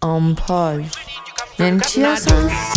آمپاژ یعنی چی اصلا؟ سلام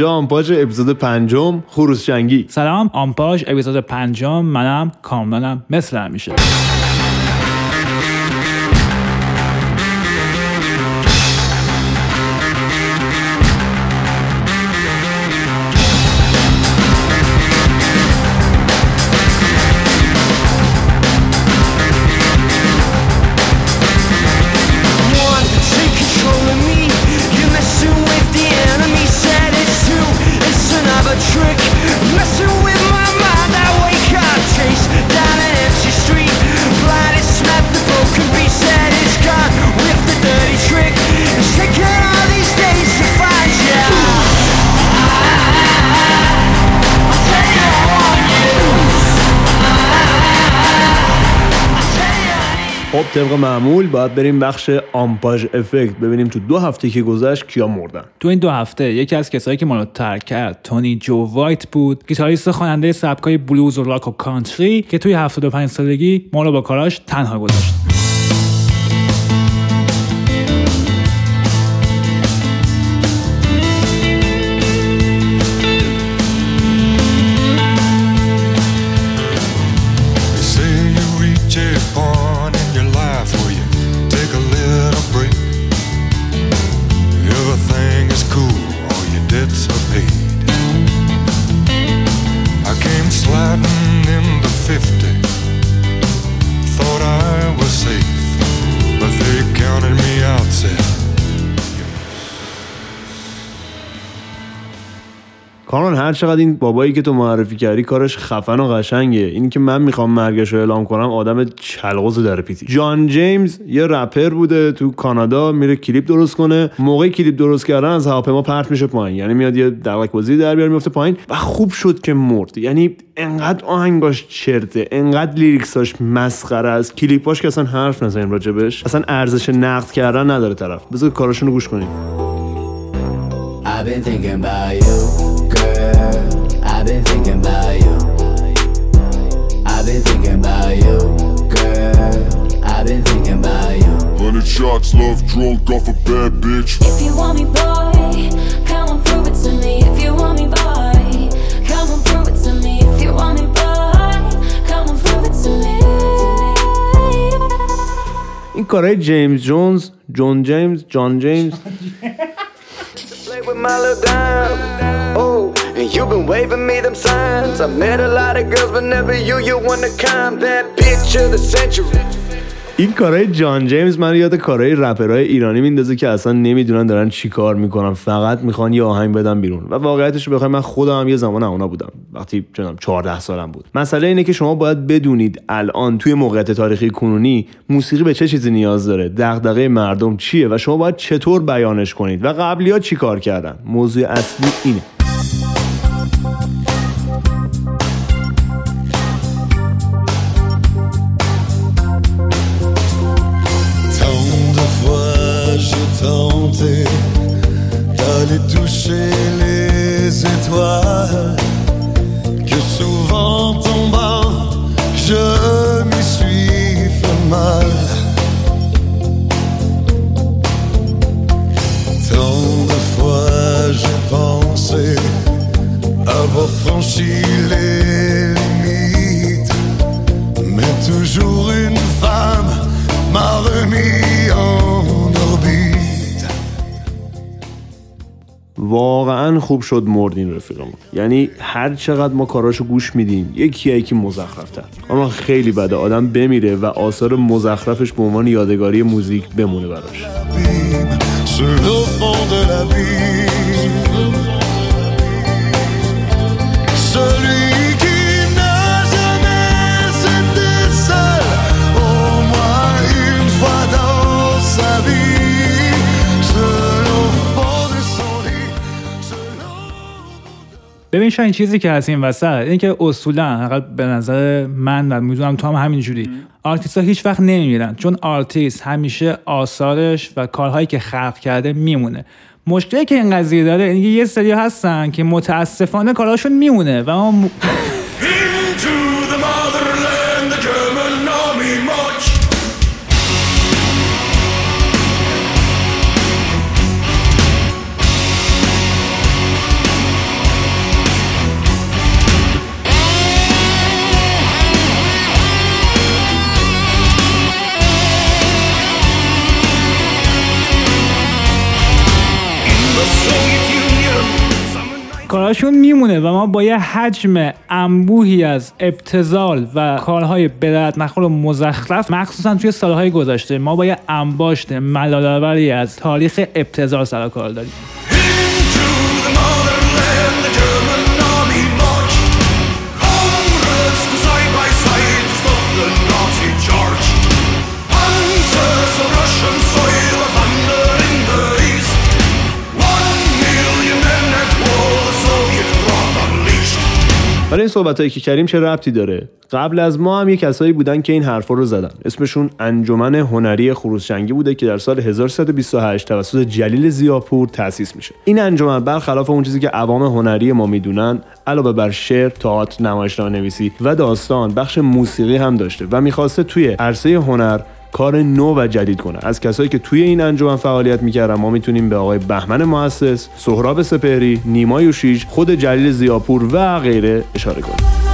اینجا آمپاژ اپیزود پنجم خروس جنگی. سلام آمپاژ اپیزود پنجم منم کاملانم مثل همیشه. طبق معمول باید بریم بخش آمپاژ effect ببینیم تو دو هفته که گذشت کیا مردن. تو این دو هفته یکی از کسایی که ما رو ترک کرد تونی جو وایت بود گیتاریست خواننده سبکای بلوز و راک و کانتری که توی 75 سالگی ما رو با کاراش تنها گذاشت. هر چقدر این بابایی که تو معرفی کردی کارش خفن و قشنگه. اینی که من می‌خوام مرگش رو اعلام کنم آدم چلغوز در پیتی. جان جیمز یه رپر بوده تو کانادا میره کلیپ درست کنه. موقع کلیپ درست کردن از هواپیما پرت میشه پایین. یعنی میاد یه بازی در بیاره میفته پایین و خوب شد که مرد. یعنی انقدر آهنگاش چرته انقدر لیریکساش مسخره است. کلیپاش که اصلا حرف نزنیم راجبش. اصلا ارزش نقد کردن نداره طرف. بذار کاراشون رو گوش کنیم. I've been thinking about you, girl. I've been thinking about you. I've been thinking about you, girl. I've been thinking about you. Hundred shots, love drunk off a bad bitch. If you want me, boy, come and prove it to me. If you want me, boy, come and prove it to me. If you want me, boy, come and prove it to me. این کارهای جیمز جونز جون جیمز جان جیمز Play with my little dime. Oh, and you been waving me them signs. I met a lot of girls, but never you. You to come that of the century. این کارهای جان جیمز من یاد کارهای رپرهای ایرانی میندازه که اصلا نمی‌دونن دارن چی کار می‌کنن فقط می‌خوان یه آهنگ بدن بیرون و واقعیتش رو بخوای من خودم هم یه زمان اونا بودم وقتی چنم 14 سالم بود مسئله اینه که شما باید بدونید الان توی موقعیت تاریخی کنونی موسیقی به چه چیزی نیاز داره دغدغه مردم چیه و شما باید چطور بیانش کنید و قبلی ها چی کار کردن موضوع اصلی اینه d'aller toucher les étoiles واقعا خوب شد مردین رفیقمون. یعنی هر چقدر ما کاراشو گوش میدیم یکی یکی مزخرفتر. اما خیلی بده آدم بمیره و آثار مزخرفش به عنوان یادگاری موزیک بمونه براش. Celui ببین شاید این چیزی که هست این وسط اینه که اصولا حداقل به نظر من و می‌دونم تو هم همینجوری. آرتیست ها هیچ وقت نمیمیرن چون آرتیست همیشه آثارش و کارهایی که خلق کرده میمونه. مشکلی که این قضیه داره اینه که یه سری هستن که متاسفانه کارهاشون میمونه و ما م- کارهاشون میمونه و ما با یه حجم انبوهی از ابتزال و کارهای بدرد نخور و مزخرف مخصوصا توی سالهای گذشته ما با یه انباشت ملالآوری از تاریخ ابتزال سر کار داریم. ولی این صحبت که کریم چه ربطی داره؟ قبل از ما هم یه کسایی بودن که این حرفا رو زدن. اسمشون انجمن هنری خروسچنگی بوده که در سال 1328 توسط جلیل زیاپور تأسیس میشه. این انجمن برخلاف اون چیزی که عوام هنری ما می‌دونن علاوه بر شعر تئاتر نمایشنامه نویسی و داستان بخش موسیقی هم داشته و می‌خواسته توی عرصه هنر کار نو و جدید کنه. از کسایی که توی این انجمن فعالیت می‌کردن ما می‌تونیم به آقای بهمن مؤسس سهراب سپهری نیما یوشیج خود جلیل زیاپور و غیره اشاره کنیم.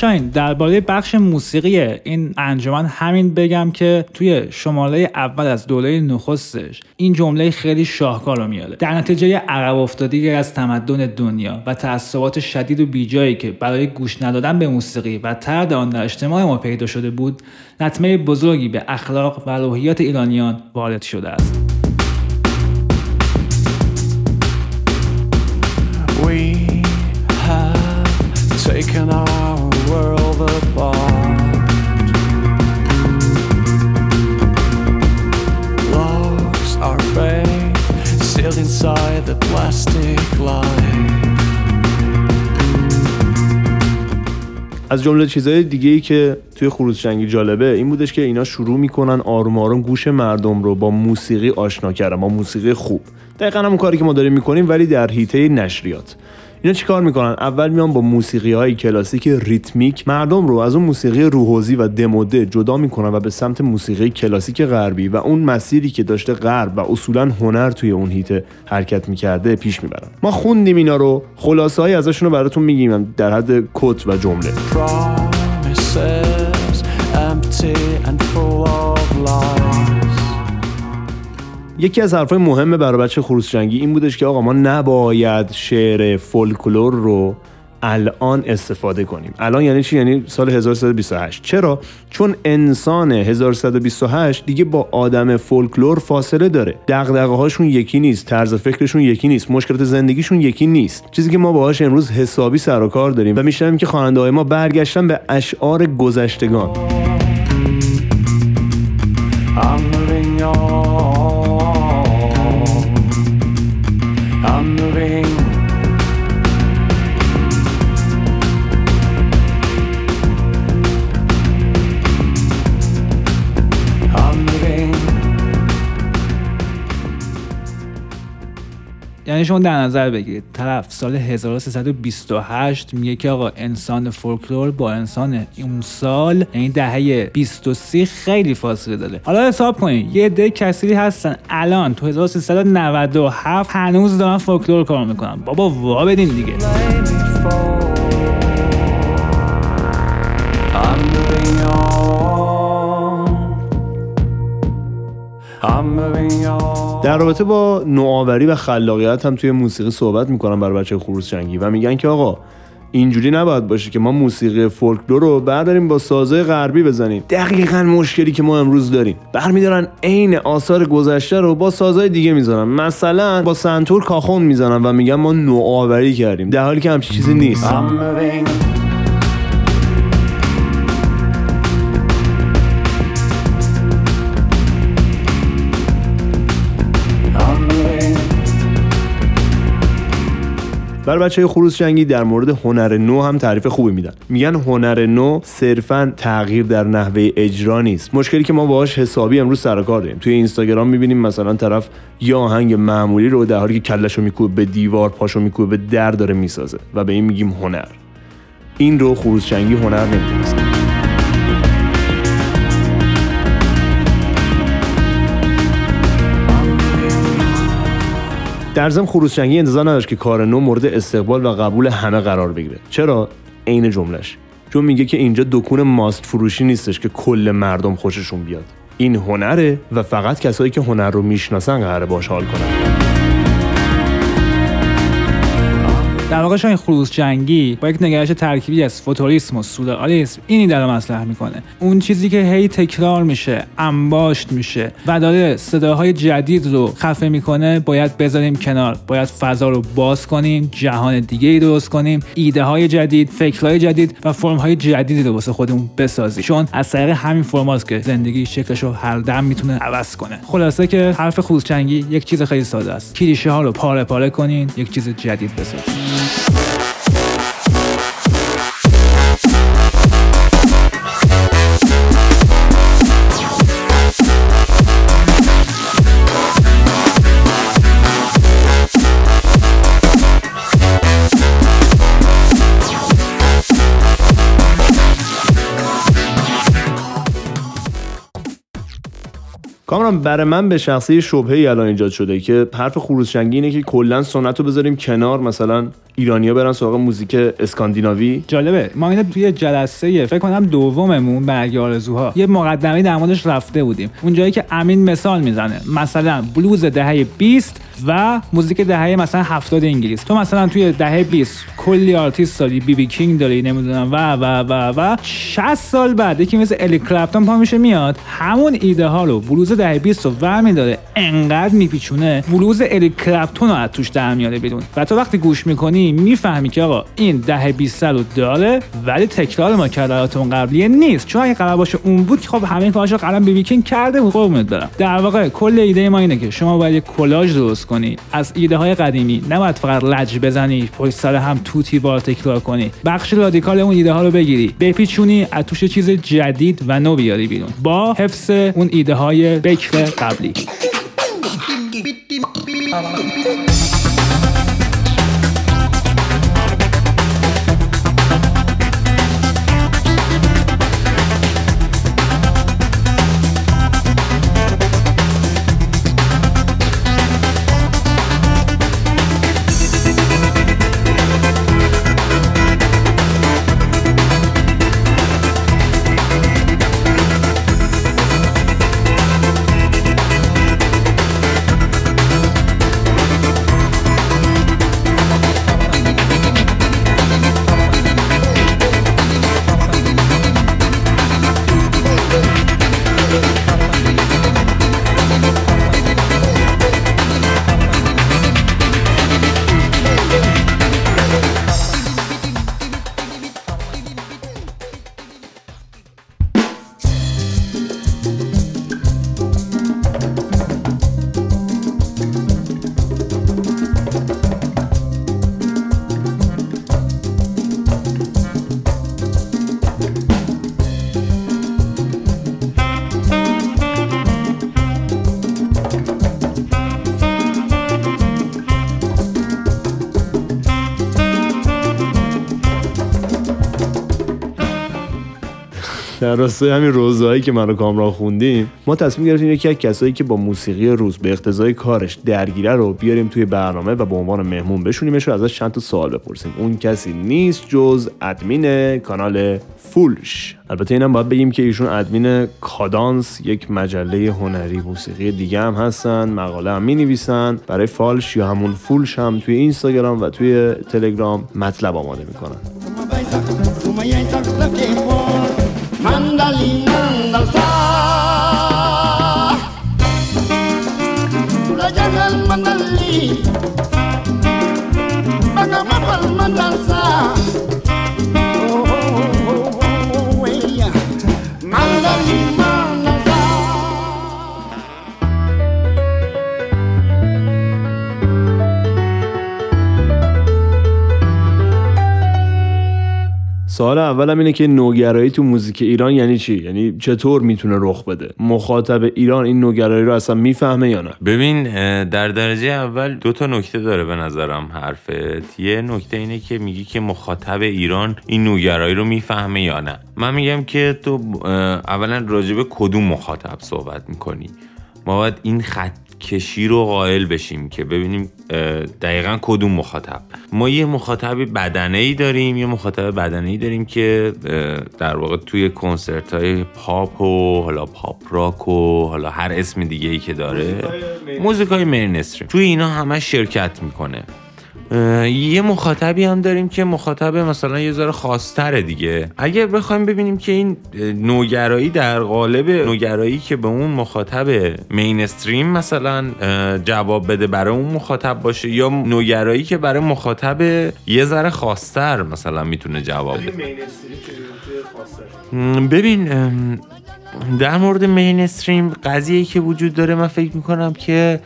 شاین درباره بخش موسیقی این انجمن همین بگم که توی شماله اول از دوره نخستش این جمله خیلی شاهکار رو میاره. در نتیجه عقب افتادگی از تمدن دنیا و تعصبات شدید و بیجایی که برای گوش ندادن به موسیقی و ترد آن در اجتماع ما پیدا شده بود لطمه بزرگی به اخلاق و روحیات ایرانیان وارد شده است. از جمله چیزهای دیگه ای که توی خروسچنگی جالبه این بودش که اینا شروع می‌کنن آروم آروم گوش مردم رو با موسیقی آشنا کردن با موسیقی خوب. دقیقا همون کاری که ما داریم می‌کنیم ولی در حیطه نشریات. اینا چیکار می‌کنن؟ اول میان با موسیقی های کلاسیک ریتمیک مردم رو از اون موسیقی روحوزی و دموده جدا می‌کنن و به سمت موسیقی کلاسیک غربی و اون مسیری که داشته غرب و اصولا هنر توی اون هیته حرکت می‌کرده پیش می‌برن. ما خوندیم اینا رو خلاصه های ازشون رو براتون میگیم در حد کت و جمله. Empty and full of lies. یکی از حرفای مهم برای بچه خروس جنگی این بودش که آقا ما نباید شعر فولکلور رو الان استفاده کنیم. الان یعنی چی؟ یعنی سال 1328 چرا؟ چون انسان 1128 دیگه با آدم فولکلور فاصله داره. دغدغه هاشون یکی نیست طرز فکرشون یکی نیست مشکلات زندگیشون یکی نیست. چیزی که ما باهاش امروز حسابی سر و کار داریم و میشنویم که خواننده های ما برگشتن به اشعار گذشتگان. یعنی شما در نظر بگیرید. طرف سال 1328 میگه که آقا انسان فولکلور با انسان اون سال یعنی دهه 20 و 30 خیلی فاصله داره. حالا حساب کنید یه عده کسری هستن الان تو 1397 هنوز دارن فولکلور کار می‌کنن. بابا وا بدین دیگه. در رابطه با نوآوری و خلاقیت هم توی موسیقی صحبت می‌کنن برای بچه خروس جنگی و میگن که آقا اینجوری نباید باشه که ما موسیقی فولکلور رو برداریم با سازه غربی بزنیم. دقیقا مشکلی که ما امروز داریم. برمیدارن عین آثار گذشته رو با سازهای دیگه می‌زنن. مثلا با سنتور کاخون می‌زنن و میگن ما نوآوری کردیم. در حالی که همچین چیزی نیست. برای بچه خروس جنگی در مورد هنر نو هم تعریف خوبی میدن. میگن هنر نو صرفا تغییر در نحوه اجرا نیست. مشکلی که ما باهاش حسابی امروز سر کار داریم. توی اینستاگرام می‌بینیم مثلا طرف یه آهنگ معمولی رو در حالی که کلشو میکوبه به دیوار پاشو میکوبه به در داره می‌سازه و به این میگیم هنر. این رو خروس جنگی هنر نمی‌دونست. در ضمن خروس جنگی انتظار نداشت که کار نو مورد استقبال و قبول همه قرار بگیره. چرا؟ عین جملش چون میگه که اینجا دکون ماست فروشی نیستش که کل مردم خوششون بیاد. این هنره و فقط کسایی که هنر رو می‌شناسن قراره باش حال کنن. در واقع شاید خروس جنگی با یک نگرش ترکیبی از فوتوریسم و سورئالیسم این ایده رو مطرح می‌کنه. اون چیزی که هی تکرار میشه انباشت میشه و داره صداهای جدید رو خفه می‌کنه باید بذاریم کنار. باید فضا رو باز کنیم جهان دیگه ای درست کنیم ایده های جدید فکرهای جدید و فرم های جدیدی رو واسه خودمون بسازیم. چون از طریق همین فرماست که زندگی شکلش رو هر دم می‌تونه عوض کنه. خلاصه که حرف خروس جنگی یک چیز خیلی ساده است. کلیشه ها رو پاره پاره کنین یک چیز جدید بسازید کامران برای من به شخصه شبهه الان ایجاد شده که حرف خروس جنگی اینه که کلا سنت رو بذاریم کنار مثلا ایرانیا برن سراغ موزیک اسکاندیناوی. جالبه. ما اینو توی جلسه فکر کنم دوممون برگ آرزوها. یه مقدمه در موردش رفته بودیم. اون جایی که امین مثال می‌زنه. مثلا بلوز دهه 20 و موزیک دهه مثلا 70 انگلیس. تو مثلا توی دهه 20 کلی آرتیست داری. بی بی کینگ داری نمی‌دونم و و و و. 60 سال بعد یکی مثل اریک کلپتون پا میشه میاد. همون ایده ها رو بلوز دهه 20 رو ور داره انقدر میپیچونه بلوز اریک کلپتون رو از توش در میاره بیرون و تو وقتی گوش می‌کنی می‌فهمی که آقا این دهه 20 رو داره ولی تکرار ما کرده اون قبلیه نیست. چون اگه قرار باشه اون بود که خب همه کاراشو قلم بی بی کینگ کرده بود. قربونت برم. در واقع کل ایده ما اینه که شما باید یک کلاژ درست کنی. از ایده های قدیمی. نباید فقط لج بزنی پشت سر هم توتی وار تکرار کنی. بخش رادیکال اون ایده ها رو بگیری. بپیچونی از توش چیز جدید و نو بیاری بیرون. با حفظ اون ایده های بکر قبلی. در راستای همین روزهایی که من و کامران خوندیم ما تصمیم گرفتیم یکی از کسایی که با موسیقی روز به اقتضای کارش درگیره رو بیاریم توی برنامه و به عنوان مهمون بشونیمش و ازش چند تا سوال بپرسیم اون کسی نیست جز ادمین کانال فولش البته اینم باید بگیم که ایشون ادمین کادانس یک مجله هنری موسیقی دیگه هم هستن مقاله هم می نویسن برای فالش یا همون فولش هم توی اینستاگرام و توی تلگرام مطلب آماده می‌کنن salinan d'alçà. Corallant el mandalí, venga-me pel. سوال اولم اینه که نوگرایی تو موزیک ایران یعنی چی؟ یعنی چطور می‌تونه رخ بده؟ مخاطب ایران این نوگرایی رو اصلا می‌فهمه یا نه؟ ببین در درجه اول دو تا نکته داره به نظرم حرفت. یه نکته اینه که میگی که مخاطب ایران این نوگرایی رو می‌فهمه یا نه. من میگم که تو اولا راجع به کدوم مخاطب صحبت می‌کنی؟ ما باید این خط کشی رو قائل بشیم که ببینیم دقیقا کدوم مخاطب. ما یه مخاطب بدنه ای داریم یه مخاطب بدنه ای داریم که در واقع توی کنسرت های پاپ و حالا پاپ راک و حالا هر اسم دیگه ای که داره موزیک های مینستریم توی اینا همه شرکت می‌کنه. یه مخاطبی هم داریم که مخاطب مثلا یه ذره خاصتره دیگه. اگر بخوایم ببینیم که این نوگرایی در قالب نوگرایی که به اون مخاطب مینستریم مثلا جواب بده برای اون مخاطب باشه یا نوگرایی که برای مخاطب یه ذره خاصتر مثلا می‌تونه جواب بده. ببین در مورد مینستریم قضیه که وجود داره من فکر می‌کنم که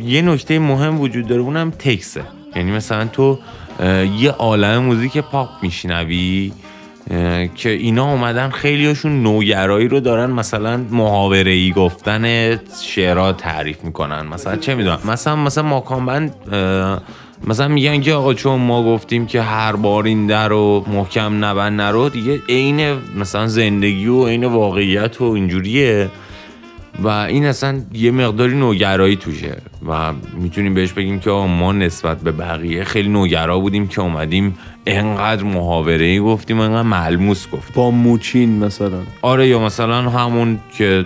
یه نکته مهم وجود داره اونم تکسه. یعنی مثلا تو یه عالم موزیک پاپ میشنوی که اینا اومدن خیلیاشون نوگرایی رو دارن مثلا محاوره ای گفتن شعرها تعریف می‌کنن. مثلا چه می‌دونم مثلا مثلا ماکانبند مثلا میگن که آقا چون ما گفتیم که هر بار این در رو محکم نبند نرو دیگه عین مثلا زندگی و عین واقعیت و اینجوریه. و این اصلا یه مقداری نوگرایی توشه و می‌تونیم بهش بگیم که ما نسبت به بقیه خیلی نوگرا بودیم که اومدیم انقدر محاوره ای گفتیم و انقدر ملموس گفتیم. با موچین مثلا. آره یا مثلا همون که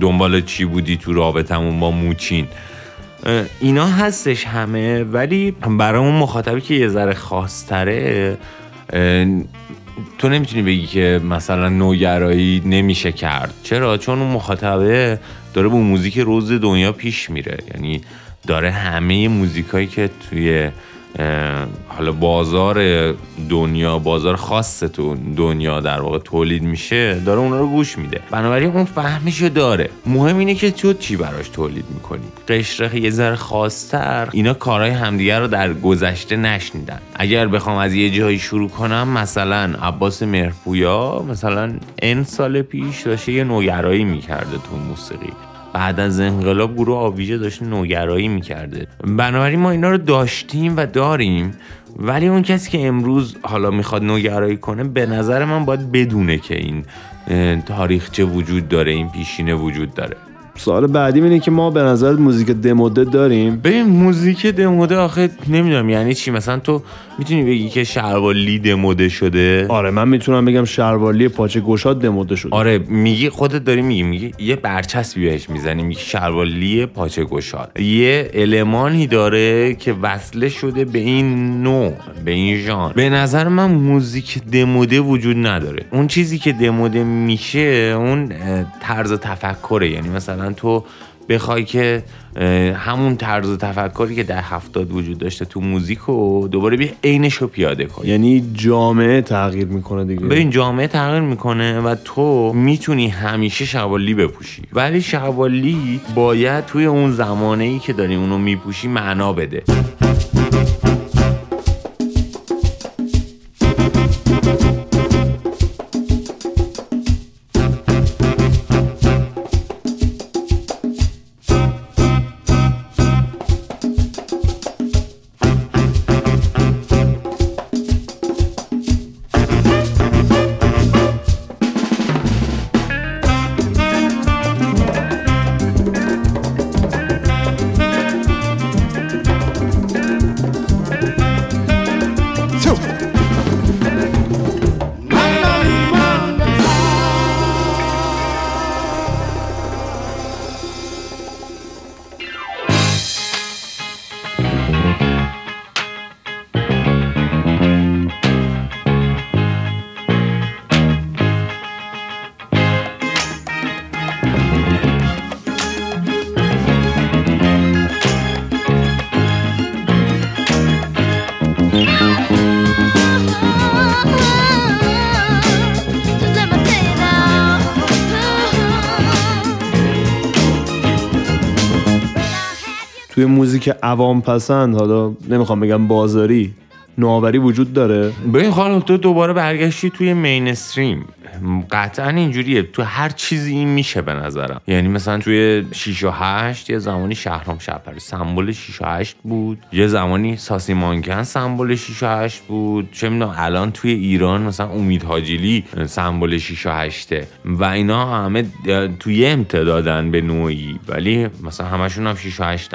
دنبال چی بودی تو رابطمون با موچین. اینا هستش همه ولی برای اون مخاطبی که یه ذره خاصتره تو نمی‌تونی بگی که مثلا نوگرایی نمیشه کرد. چرا؟ چون اون مخاطبه داره با موزیک روز دنیا پیش میره. یعنی داره همه موزیکایی که توی حالا بازار دنیا بازار خاص تو دنیا در واقع تولید میشه داره اونا رو گوش میده. بنابراین اون فهمشو داره. مهم اینه که تو چی براش تولید می‌کنی؟ قشره یه ذره خاصتر. اینا کارهای همدیگه رو در گذشته نشنیدن. اگر بخوام از یه جایی شروع کنم مثلا عباس مهرپویا مثلا ان سال پیش داشته یه نوگرایی می‌کرده تو موسیقی. بعد از انقلاب گروه آویژه داشت نوگرایی می‌کرده. بنابراین ما اینا رو داشتیم و داریم ولی اون کسی که امروز حالا می‌خواد نوگرایی کنه به نظر من باید بدونه که این تاریخچه وجود داره این پیشینه وجود داره. سوال بعدی اینه که ما به نظر موزیک دموده داریم؟ ببین موزیک دموده آخه نمی‌دونم یعنی چی؟ مثلا تو می‌تونی بگی که شروالی دموده شده؟ آره من می‌تونم بگم شروالی پاچه گشاد دموده شده. آره میگی خودت داری میگی میگی یه برچسبی بهش می‌زنی میگی شروالی پاچه گشاد. یه المانی داره که وصله شده به این نوع به این ژانر. به نظر من موزیک دموده وجود نداره. اون چیزی که دموده میشه اون طرز تفکره. یعنی مثلا تو بخوای که همون طرز تفکری که در هفتاد وجود داشته تو موزیک رو دوباره بیا عینش رو پیاده کنی. یعنی جامعه تغییر می‌کنه دیگه. به این جامعه تغییر می‌کنه و تو می‌تونی همیشه شوالی بپوشی. ولی شوالی باید توی اون زمانه ای که داری اونو میپوشی معنا بده. توی موزیک عوام پسند حالا نمی‌خوام بگم بازاری نوآوری وجود داره. ببین خانم تو دوباره برگشتی توی مینستریم. قطعا اینجوریه. تو هر چیزی این میشه به نظرم. یعنی مثلا توی 6 و 8 یه زمانی شهرام شبپری سمبل 6 و 8 بود. یه زمانی ساسی مانکن سمبل 6 و 8 بود. چه می‌دونم الان توی ایران مثلا امید حاجیلی سمبل 6 و 8 و اینا همه توی امتدادن به نوعی. ولی مثلا همشون هم 6 و 8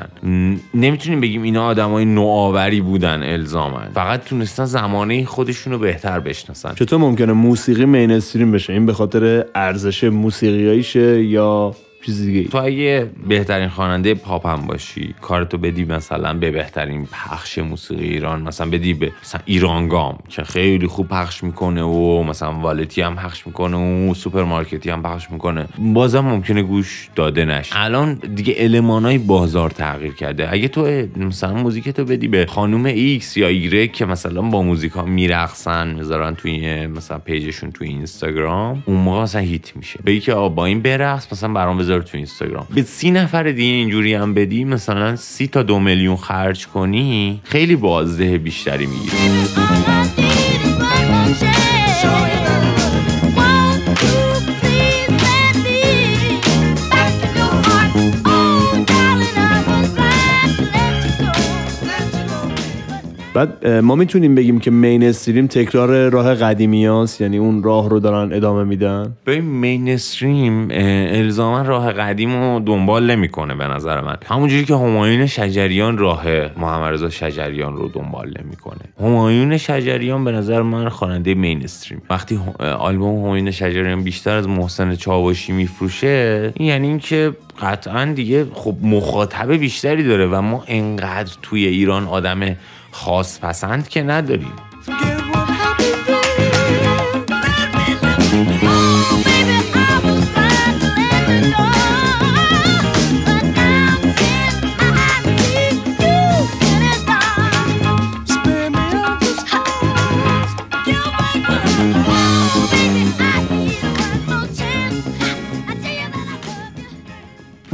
نمی‌تونیم بگیم اینا آدمای نوآوری بودن الزاما فقط تونستن زمانه خودشون رو بهتر بشناسن. چطور ممکنه موسیقی mainstream بشه. این به خاطر ارزش موسیقیاییشه یا چیز دیگه تو اگه بهترین خواننده پاپ هم باشی کارتو بدی مثلا به بهترین پخش موسیقی ایران مثلا بدی به مثلا ایرانگام که خیلی خوب پخش می‌کنه و مثلا والتی هم پخش می‌کنه و سوپرمارکتی هم پخش می‌کنه. بازم ممکنه گوش داده نشه. الان دیگه المانای بازار تغییر کرده. اگه تو مثلا موزیک تو بدی به خانم ایکس یا ایگرگ که مثلا با موزیک ها میرقصن می‌ذارن توی مثلا پیجشون توی اینستاگرام اون موقع مثلا هیت میشه. بگی که با این برقص مثلا برام تو اینستاگرام. به سی نفر دیگه اینجوری هم بدی مثلا سی تا دو میلیون خرج کنی خیلی بازده بیشتری می‌گیری. بعد ما می‌تونیم بگیم که مینستریم تکرار راه قدیمی هاست یعنی اون راه رو دارن ادامه میدن؟ به مینستریم الزاما راه قدیم رو دنبال نمی‌کنه به نظر من. همونجوری که همایون شجریان راه محمد رضا شجریان رو دنبال نمی‌کنه. همایون شجریان به نظر من خواننده مینستریم وقتی ه- آلبوم همایون شجریان بیشتر از محسن چاوشی میفروشه این یعنی اینکه قطعا دیگه خب مخاطب بیشتری داره و ما انقدر توی ایران آدم خاص پسند که نداریم.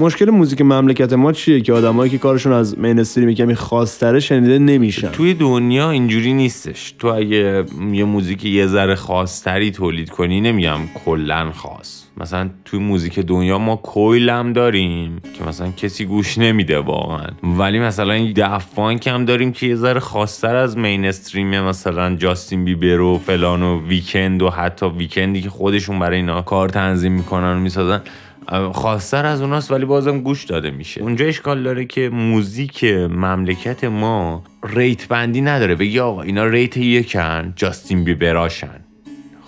مشکل موزیک مملکت ما چیه که آدمایی که کارشون از مینستریم کمی خاص‌تره شنیده نمیشن؟ توی دنیا اینجوری نیستش. تو اگه یه موزیک یه ذره خاصتری تولید کنی نمیگم کلا خاص. مثلا توی موزیک دنیا ما کویل هم داریم که مثلا کسی گوش نمیده واقعا. ولی مثلا دفانک هم داریم که یه ذره خاصتر از مینستریمه مثلا جاستین بیبر و فلان و ویکند و حتی ویکندی که خودشون برای اینا کار تنظیم می‌کنن و می‌سازن. خواستر از اوناست ولی بازم گوش داده میشه. اونجا اشکال داره که موزیک مملکت ما لیگ بندی نداره. بگی آقا اینا لیگ یکن جاستین بیبراشن.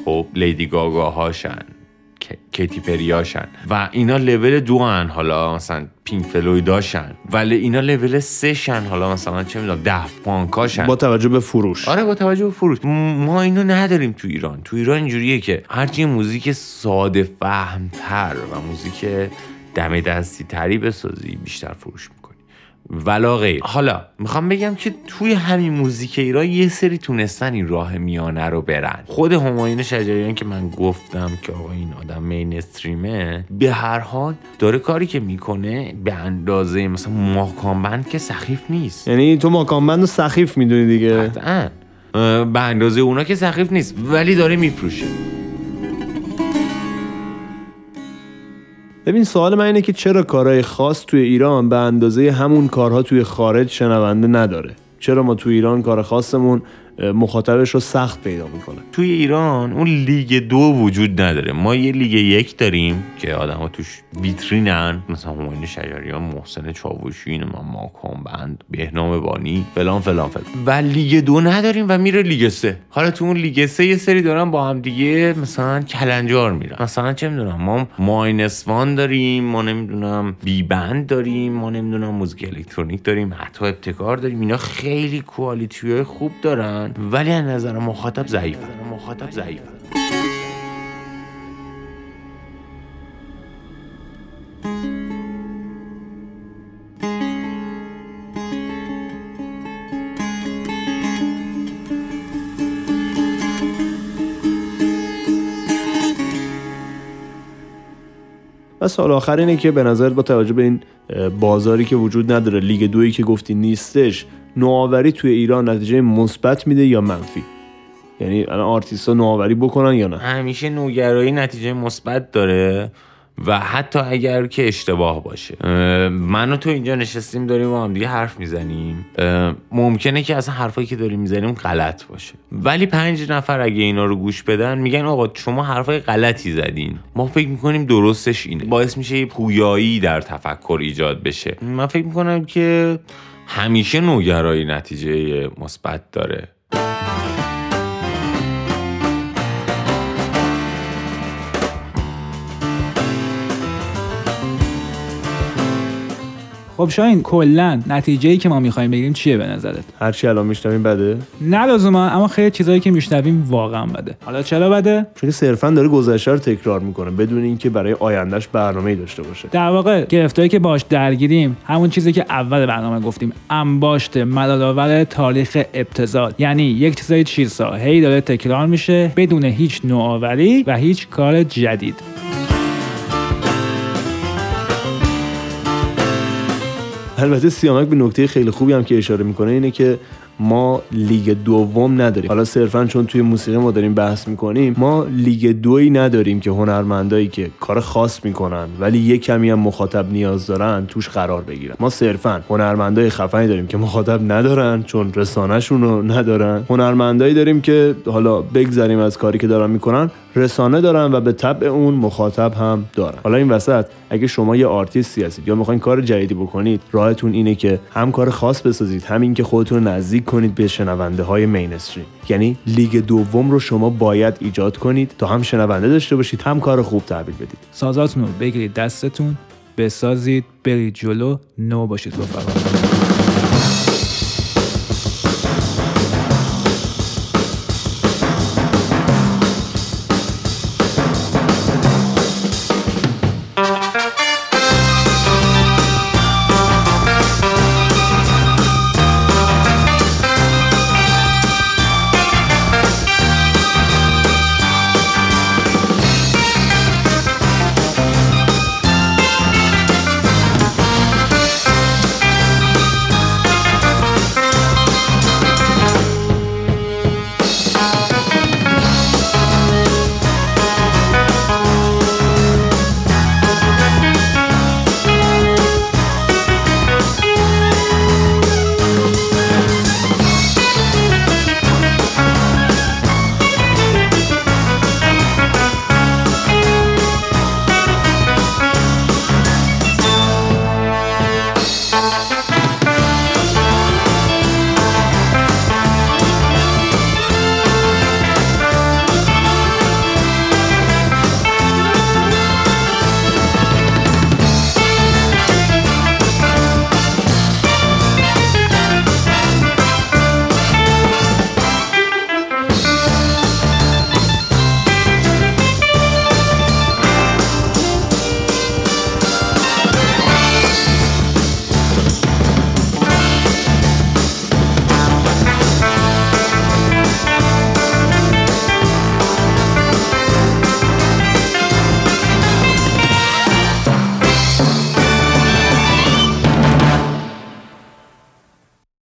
خب لیدی گاگا هاشن ک- کتی پریاشن و اینا لول دو هن حالا مثلا پینک فلویداشن ولی اینا لول سه شن حالا مثلا چه می‌دونم دفت پانکاشن با توجه به فروش. آره با توجه به فروش. ما اینو نداریم تو ایران. تو ایران اینجوریه که هرچی موزیک ساده فهمتر و موزیک دم دستی تری بسازی بیشتر فروش می‌کنی. ولا غیر حالا می‌خوام بگم که توی همین موزیک ایران یه سری تونستن این راه میانه رو برن. خود همایون شجریان که من گفتم که آقا این آدم مینستریمه به هر حال داره کاری که می‌کنه به اندازه مثلا ماکانبند که سخیف نیست. یعنی تو ماکانبند رو سخیف می‌دونی دیگه. قطعا. به اندازه اونا که سخیف نیست ولی داره میفروشه. ببین سوال من اینه که چرا کارهای خاص توی ایران به اندازه همون کارها توی خارج شنونده نداره؟ چرا ما توی ایران کار خاصمون مخاطبش رو سخت پیدا می‌کنه. توی ایران اون لیگ دو وجود نداره. ما یه لیگ یک داریم که آدم ها توش ویترینن. مثلا همایون شجریان محسن چاوشی ما ماکان بند بهنام بانی فلان فلان فلان. و لیگ دو نداریم و میره لیگ سه. حالا تو اون لیگ سه یه سری دارن با هم دیگه مثلا کلنجار میرن. مثلا چه می‌دونم ما ماینس وان داریم ما نمی‌دونم بی بند داریم ما نمی‌دونم موزیک الکترونیک داریم حتی ابتکار داریم. اینا خیلی quality خوب دارن. ولی از نظر مخاطب ضعیفن. مخاطب ضعیفن و سال آخر اینه که به نظر با توجه به این بازاری که وجود نداره لیگ دویی که گفتی نیستش نوآوری توی ایران نتیجه مثبت میده یا منفی؟ یعنی الان آرتیستا نوآوری بکنن یا نه؟ همیشه نوگرایی نتیجه مثبت داره و حتی اگر که اشتباه باشه. من و تو اینجا نشستیم داریم با هم دیگه حرف می‌زنیم. ممکنه که اصلا حرفایی که داریم می‌زنیم غلط باشه. ولی پنج نفر اگه اینا رو گوش بدن میگن آقا شما حرفای غلطی زدین. ما فکر می‌کنیم درستش اینه. باعث میشه یه پویایی در تفکر ایجاد بشه. من فکر می‌کنم که همیشه نوگرایی نتیجه مثبت داره. خب شاین کلا نتیجه ای که ما می‌خوایم بگیریم چیه به نظرت؟ هرچی الان میشنویم بده. نه لزوما اما خیلی چیزایی که میشنویم واقعا بده. حالا چرا بده؟ چون صرفا داره گذشته رو تکرار می‌کنه بدون اینکه برای آیندهش برنامه‌ای داشته باشه. در واقع گرفتاری که باش درگیریم همون چیزی که اول برنامه گفتیم انباشت ملالآور تاریخ ابتذال یعنی یک چیزای چیزها هی داره تکرار میشه بدون هیچ نوآوری و هیچ کار جدید. البته سیامک به نکته خیلی خوبی هم که اشاره می‌کنه اینه که ما لیگ دوم نداریم. حالا صرفا چون توی موسیقی ما داریم بحث می‌کنیم ما لیگ دوی نداریم که هنرمندایی که کار خاص می‌کنن ولی یه کمی هم مخاطب نیاز دارن توش قرار بگیرن. ما صرفا هنرمندای خفنی داریم که مخاطب ندارن چون رسانهشون رو ندارن. هنرمندایی داریم که حالا بگذریم از کاری که دارن می‌کنن رسانه دارن و به طبع اون مخاطب هم دارن. حالا این وسط اگه شما یه آرتیستی هستید یا می‌خواین کار جدیدی بکنید راهتون اینه که هم کار خاص بسازید همین که خودتون نزدیک کنید به شنونده های مینستریم یعنی لیگ دوم رو شما باید ایجاد کنید تا هم شنونده داشته باشید هم کار خوب تحویل بدید. سازاتون رو بگیرید دستتون بسازید برید جلو نو باشید رفقا